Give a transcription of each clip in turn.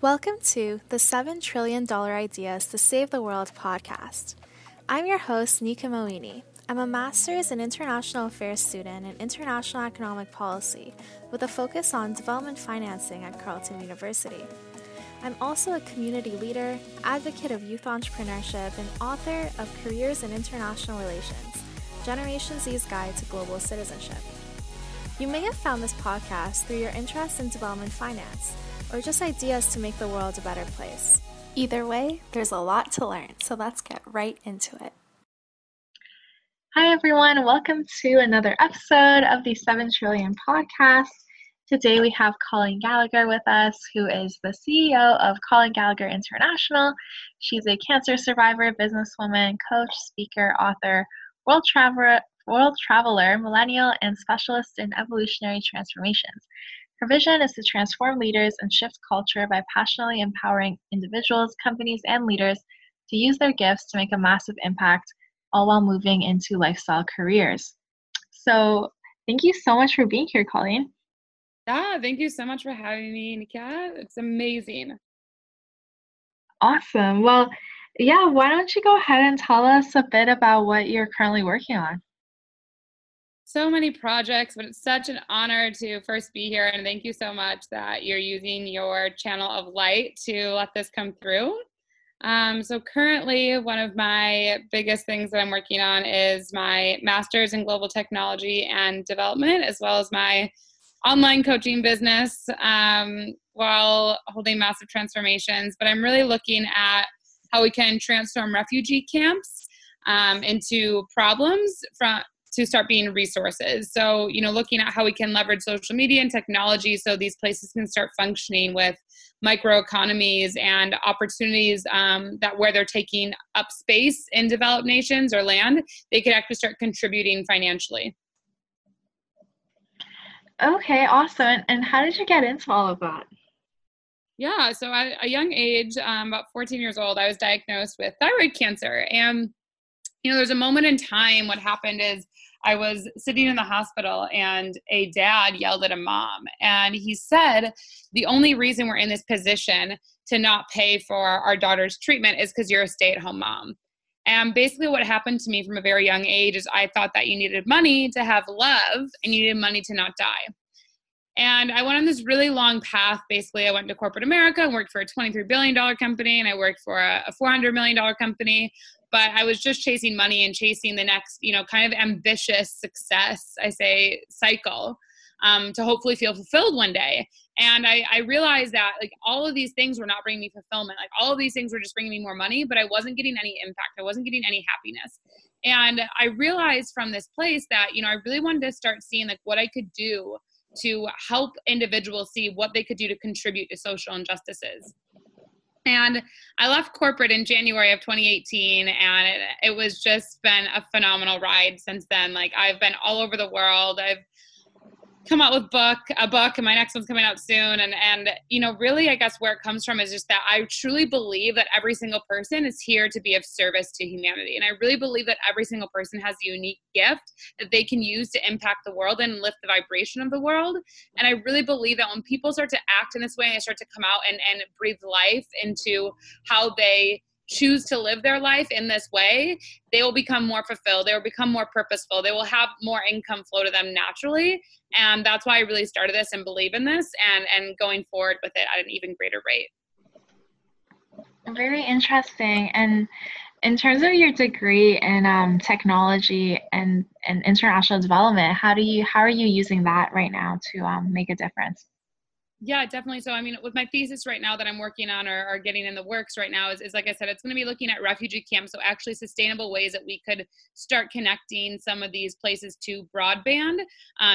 Welcome to the $7 trillion Ideas to Save the World podcast. I'm your host, Nika Moini. I'm a master's in international affairs student in international economic policy with a focus on development financing at Carleton University. I'm also a community leader, advocate of youth entrepreneurship, and author of Careers in International Relations Generation Z's Guide to Global Citizenship. You may have found this podcast through your interest in development finance or just ideas to make the world a better place. Either way, there's a lot to learn, so let's get right into it. Hi, everyone. Welcome to another episode of the 7 Trillion podcast. Today we have Colleen Gallagher with us, who is the CEO of Colleen Gallagher International. She's a cancer survivor, businesswoman, coach, speaker, author, world traveler, world traveler, millennial, and specialist in evolutionary transformations. Her vision is to transform leaders and shift culture by passionately empowering individuals, companies, and leaders to use their gifts to make a massive impact, all while moving into lifestyle careers. So, thank you so much for being here, Colleen. Yeah, thank you so much for having me, Nika. It's amazing. Awesome. Well, yeah, why don't you go ahead and tell us a bit about what you're currently working on? So many projects, but it's such an honor to first be here. And thank you so much that you're using your channel of light to let this come through. Um, so, currently, one of my biggest things that I'm working on is my master's in global technology and development, as well as my online coaching business um, while holding massive transformations. But I'm really looking at how we can transform refugee camps um, into problems from to start being resources. So, you know, looking at how we can leverage social media and technology so these places can start functioning with microeconomies and opportunities um, that where they're taking up space in developed nations or land, they could actually start contributing financially. Okay, awesome. And how did you get into all of that? Yeah, so at a young age, um, about 14 years old, I was diagnosed with thyroid cancer. And, you know, there's a moment in time, what happened is I was sitting in the hospital and a dad yelled at a mom. And he said, The only reason we're in this position to not pay for our daughter's treatment is because you're a stay at home mom. And basically, what happened to me from a very young age is I thought that you needed money to have love and you needed money to not die. And I went on this really long path. Basically, I went to corporate America and worked for a $23 billion company, and I worked for a $400 million company but I was just chasing money and chasing the next, you know, kind of ambitious success, I say, cycle um, to hopefully feel fulfilled one day. And I, I realized that like all of these things were not bringing me fulfillment. Like all of these things were just bringing me more money, but I wasn't getting any impact. I wasn't getting any happiness. And I realized from this place that, you know, I really wanted to start seeing like what I could do to help individuals see what they could do to contribute to social injustices. And I left corporate in January of 2018, and it, it was just been a phenomenal ride since then. Like I've been all over the world. I've come out with book a book and my next one's coming out soon. And and you know really i guess where it comes from is just that i truly believe that every single person is here to be of service to humanity. And i really believe that every single person has a unique gift that they can use to impact the world and lift the vibration of the world. And i really believe that when people start to act in this way and they start to come out and and breathe life into how they choose to live their life in this way, they will become more fulfilled. They will become more purposeful. They will have more income flow to them naturally. And that's why I really started this and believe in this and, and going forward with it at an even greater rate. Very interesting. And in terms of your degree in um, technology and, and international development, how do you how are you using that right now to um, make a difference? Yeah, definitely. So, I mean, with my thesis right now that I'm working on or, or getting in the works right now is, is, like I said, it's going to be looking at refugee camps. So, actually, sustainable ways that we could start connecting some of these places to broadband.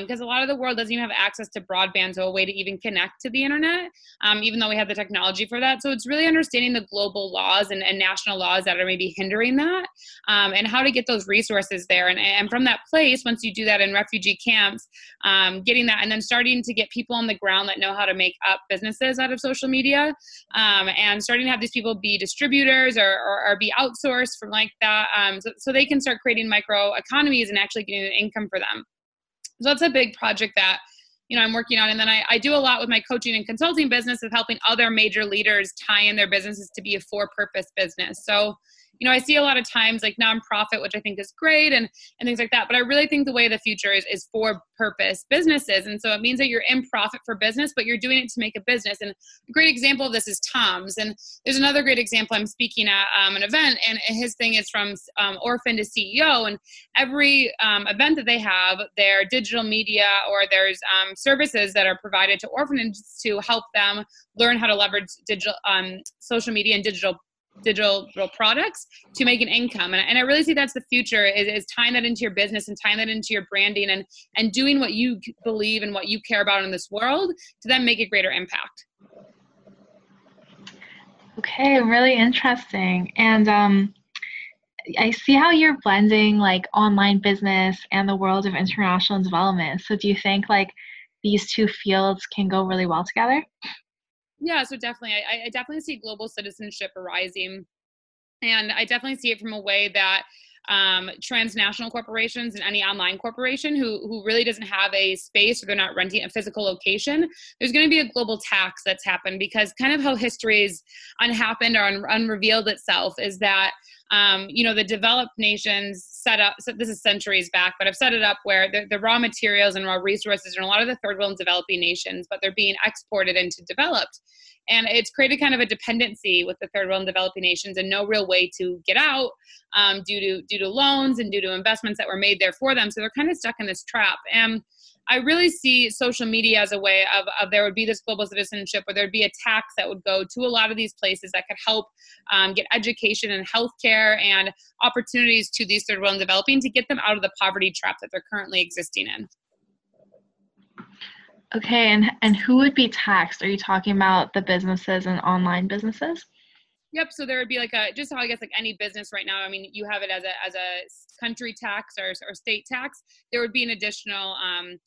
Because um, a lot of the world doesn't even have access to broadband, so a way to even connect to the internet, um, even though we have the technology for that. So, it's really understanding the global laws and, and national laws that are maybe hindering that um, and how to get those resources there. And, and from that place, once you do that in refugee camps, um, getting that and then starting to get people on the ground that know how to to make up businesses out of social media um, and starting to have these people be distributors or, or, or be outsourced from like that um, so, so they can start creating micro economies and actually getting an income for them. So that's a big project that you know i'm working on and then I, I do a lot with my coaching and consulting business of helping other major leaders tie in their businesses to be a for purpose business. So you know, I see a lot of times like nonprofit, which I think is great and, and things like that. But I really think the way of the future is, is for purpose businesses. And so it means that you're in profit for business, but you're doing it to make a business. And a great example of this is Tom's. And there's another great example. I'm speaking at um, an event, and his thing is from um, orphan to CEO. And every um, event that they have, their digital media or there's um, services that are provided to orphanages to help them learn how to leverage digital um, social media and digital digital products to make an income and, and i really see that's the future is, is tying that into your business and tying that into your branding and and doing what you believe and what you care about in this world to then make a greater impact okay really interesting and um I see how you're blending like online business and the world of international development. So do you think like these two fields can go really well together? Yeah, so definitely, I, I definitely see global citizenship arising, and I definitely see it from a way that um, transnational corporations and any online corporation who who really doesn't have a space or they're not renting a physical location, there's going to be a global tax that's happened because kind of how history's unhappened or un- unrevealed itself is that um, you know the developed nations set up so this is centuries back but i've set it up where the, the, raw materials and raw resources are in a lot of the third world and developing nations but they're being exported into developed. And it's created kind of a dependency with the third world and developing nations and no real way to get out um, due to due to loans and due to investments that were made there for them. So they're kind of stuck in this trap. And I really see social media as a way of, of there would be this global citizenship where there'd be a tax that would go to a lot of these places that could help um, get education and healthcare and opportunities to these third world and developing to get them out of the poverty trap that they're currently existing in. Okay, and and who would be taxed? Are you talking about the businesses and online businesses? Yep. So there would be like a just how I guess like any business right now. I mean, you have it as a as a country tax or, or state tax. There would be an additional um,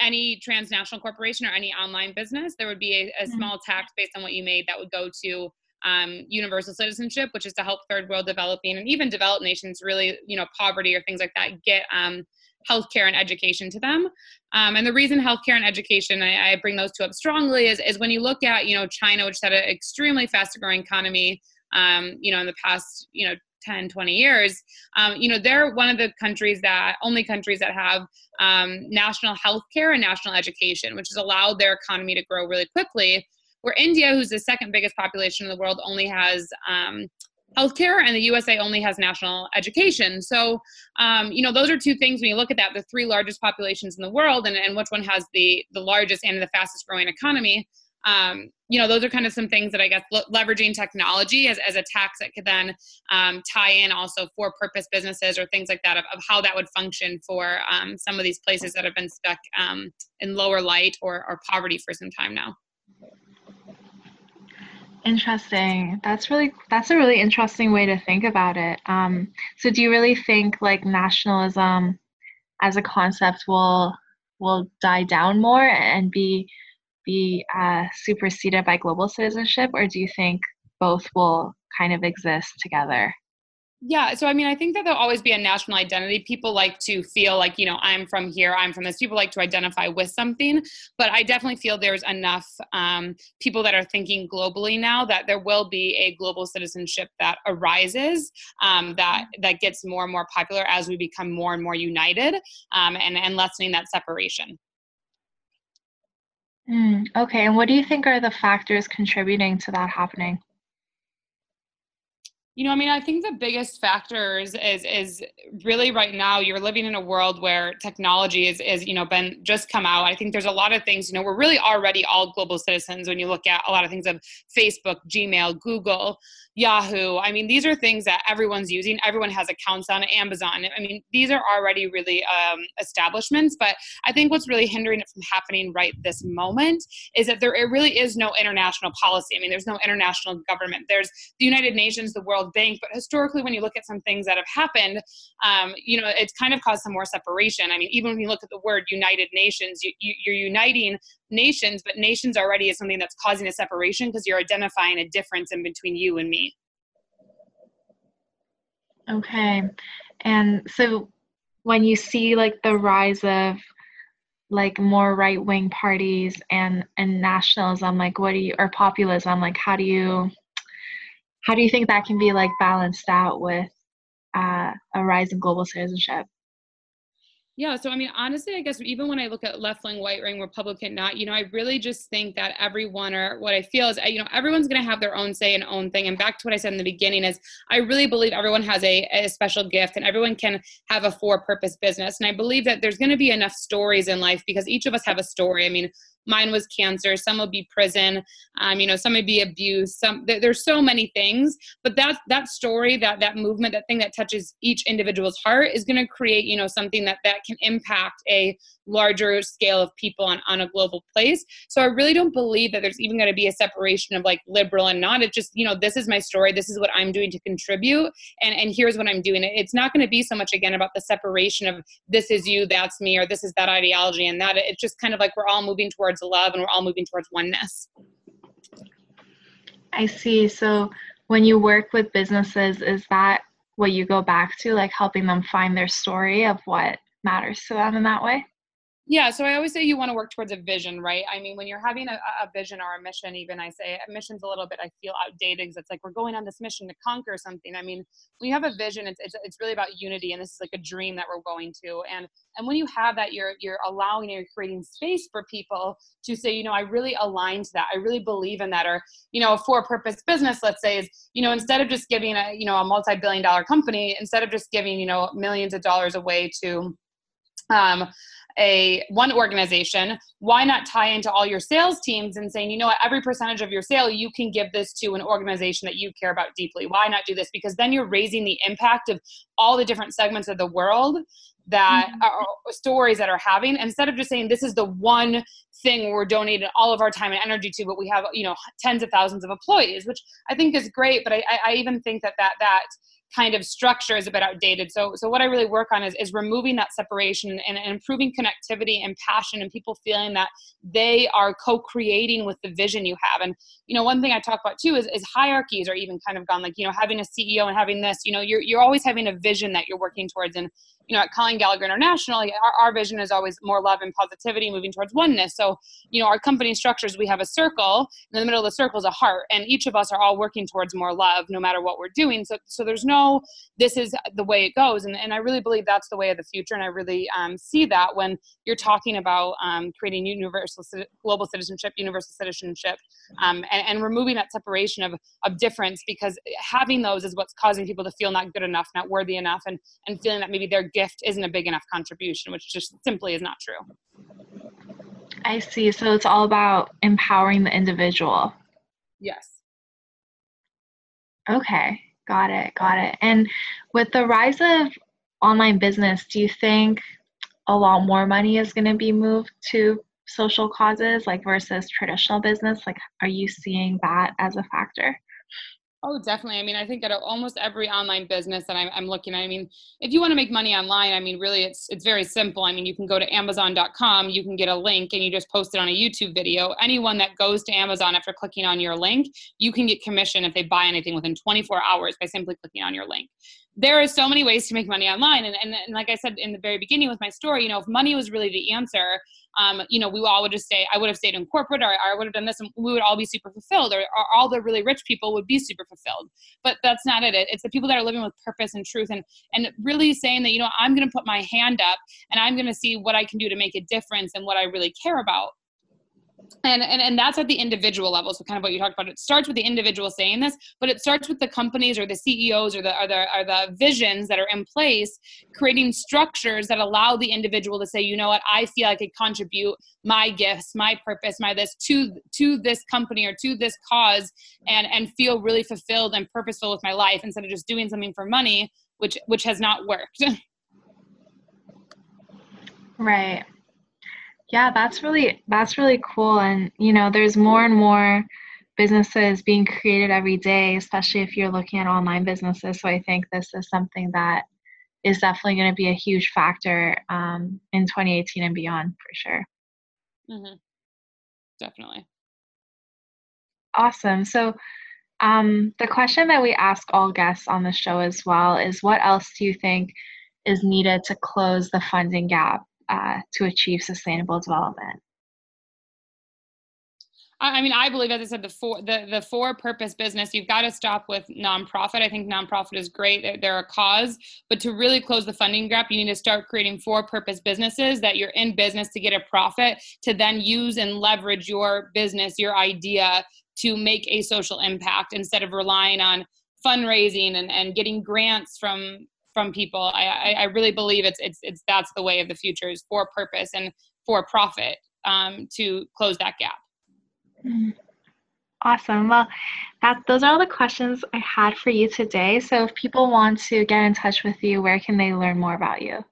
any transnational corporation or any online business, there would be a, a mm-hmm. small tax based on what you made that would go to um, universal citizenship, which is to help third world developing and even developed nations really, you know, poverty or things like that get um, healthcare and education to them. Um, and the reason healthcare and education, I, I, bring those two up strongly, is, is when you look at, you know, China, which had an extremely fast growing economy, um, you know, in the past, you know, 10, 20 years, um, you know, they're one of the countries that, only countries that have um, national health care and national education, which has allowed their economy to grow really quickly. Where India, who's the second biggest population in the world, only has um, healthcare and the USA only has national education. So, um, you know, those are two things when you look at that, the three largest populations in the world and, and which one has the, the largest and the fastest growing economy um, you know, those are kind of some things that I guess leveraging technology as, as a tax that could then um, tie in also for purpose businesses or things like that of, of how that would function for um, some of these places that have been stuck um, in lower light or, or poverty for some time now. Interesting. That's really that's a really interesting way to think about it. Um, so, do you really think like nationalism as a concept will will die down more and be be uh, superseded by global citizenship, or do you think both will kind of exist together? Yeah, so I mean, I think that there'll always be a national identity. People like to feel like, you know, I'm from here, I'm from this. People like to identify with something, but I definitely feel there's enough um, people that are thinking globally now that there will be a global citizenship that arises um, that that gets more and more popular as we become more and more united um, and and lessening that separation. Mm, okay, and what do you think are the factors contributing to that happening? You know, I mean, I think the biggest factors is is really right now you're living in a world where technology is is you know been just come out. I think there's a lot of things. You know, we're really already all global citizens when you look at a lot of things of Facebook, Gmail, Google. Yahoo. I mean, these are things that everyone's using. Everyone has accounts on Amazon. I mean, these are already really um, establishments. But I think what's really hindering it from happening right this moment is that there really is no international policy. I mean, there's no international government. There's the United Nations, the World Bank. But historically, when you look at some things that have happened, um, you know, it's kind of caused some more separation. I mean, even when you look at the word United Nations, you, you, you're uniting nations, but nations already is something that's causing a separation because you're identifying a difference in between you and me. Okay. And so when you see like the rise of like more right wing parties and and nationalism like what do you or populism like how do you how do you think that can be like balanced out with uh, a rise in global citizenship yeah, so I mean, honestly, I guess even when I look at left wing, white wing, Republican, not, you know, I really just think that everyone, or what I feel is, you know, everyone's going to have their own say and own thing. And back to what I said in the beginning is, I really believe everyone has a, a special gift and everyone can have a for purpose business. And I believe that there's going to be enough stories in life because each of us have a story. I mean, mine was cancer. Some will be prison. Um, you know some would be abuse. Some there's so many things but that that story that that movement that thing that touches each individual's heart is going to create you know something that that can impact a larger scale of people on, on a global place. So i really don't believe that there's even going to be a separation of like liberal and not. It's just you know this is my story. This is what i'm doing to contribute and and here's what i'm doing. It's not going to be so much again about the separation of this is you that's me or this is that ideology and that. It's just kind of like we're all moving towards towards love and we're all moving towards oneness. I see. So when you work with businesses, is that what you go back to, like helping them find their story of what matters to them in that way? Yeah, so I always say you want to work towards a vision, right? I mean, when you're having a, a vision or a mission, even I say a mission's a little bit, I feel outdated because it's like we're going on this mission to conquer something. I mean, when you have a vision, it's, it's, it's really about unity, and this is like a dream that we're going to. And and when you have that, you're you're allowing and you're creating space for people to say, you know, I really align to that. I really believe in that. Or you know, a for-purpose business, let's say, is you know, instead of just giving a you know a multi-billion-dollar company, instead of just giving you know millions of dollars away to um, a one organization why not tie into all your sales teams and saying you know what? Every percentage of your sale you can give this to an organization that you care about deeply. Why not do this? Because then you're raising the impact of all the different segments of the world that mm-hmm. are stories that are having. Instead of just saying this is the one thing we're donating all of our time and energy to but we have you know tens of thousands of employees which i think is great but i, I even think that that that kind of structure is a bit outdated. So, so what I really work on is, is removing that separation and, and improving connectivity and passion and people feeling that they are co-creating with the vision you have. And, you know, one thing I talk about too is, is hierarchies are even kind of gone like, you know, having a CEO and having this, you know, you're, you're always having a vision that you're working towards. And, you know, at Colleen Gallagher International, our, our vision is always more love and positivity, moving towards oneness. So, you know, our company structures, we have a circle, in the middle of the circle is a heart, and each of us are all working towards more love, no matter what we're doing. So, so there's no, this is the way it goes, and, and I really believe that's the way of the future, and I really um, see that when you're talking about um, creating universal global citizenship, universal citizenship, um, and, and removing that separation of of difference, because having those is what's causing people to feel not good enough, not worthy enough, and and feeling that maybe they're gift isn't a big enough contribution, which just simply is not true. I see. So it's all about empowering the individual. Yes. Okay, got it, got it. And with the rise of online business, do you think a lot more money is going to be moved to social causes like versus traditional business? Like, are you seeing that as a factor? Oh, definitely. I mean, I think that almost every online business that I'm, I'm, looking at, I mean, if you want to make money online, I mean, really, it's it's very simple. I mean, you can go to Amazon.com, you can get a link, and you just post it on a YouTube video. Anyone that goes to Amazon after clicking on your link, you can get commission if they buy anything within 24 hours by simply clicking on your link there are so many ways to make money online. And, and, and, like i said in the very beginning with my story you know if money was really the answer um, you know we all would just say i would have stayed in corporate or, i would have done this and we would all be super fulfilled or, or, all the really rich people would be super fulfilled. But that's not it. It's the people that are living with purpose and truth and and really saying that you know i'm going to put my hand up and i'm going to see what i can do to make a difference and what i really care about and, and and that's at the individual level. So kind of what you talked about it starts with the individual saying this but it starts with the companies or the ceos or the or the, or the visions that are in place creating structures that allow the individual to say you know what? I feel i could contribute my gifts my purpose my this to to this company or to this cause and and feel really fulfilled and purposeful with my life instead of just doing something for money which which has not worked. Right yeah, that's really that's really cool and you know, there's more and more businesses being created every day, especially if you're looking at online businesses. So I think this is something that is definitely going to be a huge factor um, in 2018 and beyond for sure. Mm-hmm. Definitely. Awesome. So, um, the question that we ask all guests on the show as well is what else do you think is needed to close the funding gap uh, to achieve sustainable development? I mean, I believe, as I said, the for the the for purpose business. You've got to stop with nonprofit. I think nonprofit is great; they're, they're, a cause, but to really close the funding gap, you need to start creating for purpose businesses that you're in business to get a profit, to then use and leverage your business, your idea to make a social impact instead of relying on fundraising and, and getting grants from from people. I, I really believe it's it's it's that's the way of the future is for purpose and for profit um, to close that gap. Awesome. Well, that those are all the questions I had for you today. So if people want to get in touch with you, where can they learn more about you?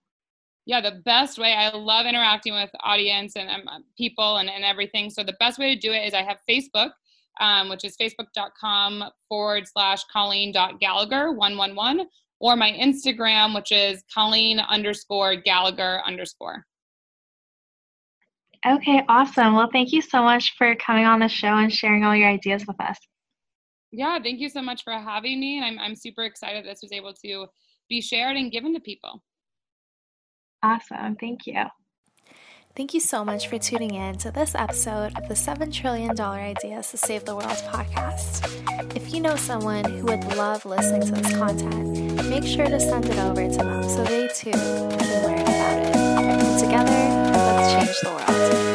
Yeah, the best way, I love interacting with audience and um, people and, and everything. So the best way to do it is I have Facebook, um, which is facebook.com forward slash Colleen.Gallagher 111, or my Instagram, which is Colleen underscore Gallagher underscore. Okay, awesome. Well, thank you so much for coming on the show and sharing all your ideas with us. Yeah, thank you so much for having me. And I'm, I'm super excited this was able to be shared and given to people. Awesome. Thank you. Thank you so much for tuning in to this episode of the $7 Trillion Ideas to Save the World podcast. If you know someone who would love listening to this content, make sure to send it over to them so they too can learn about it. Together, let's change the world.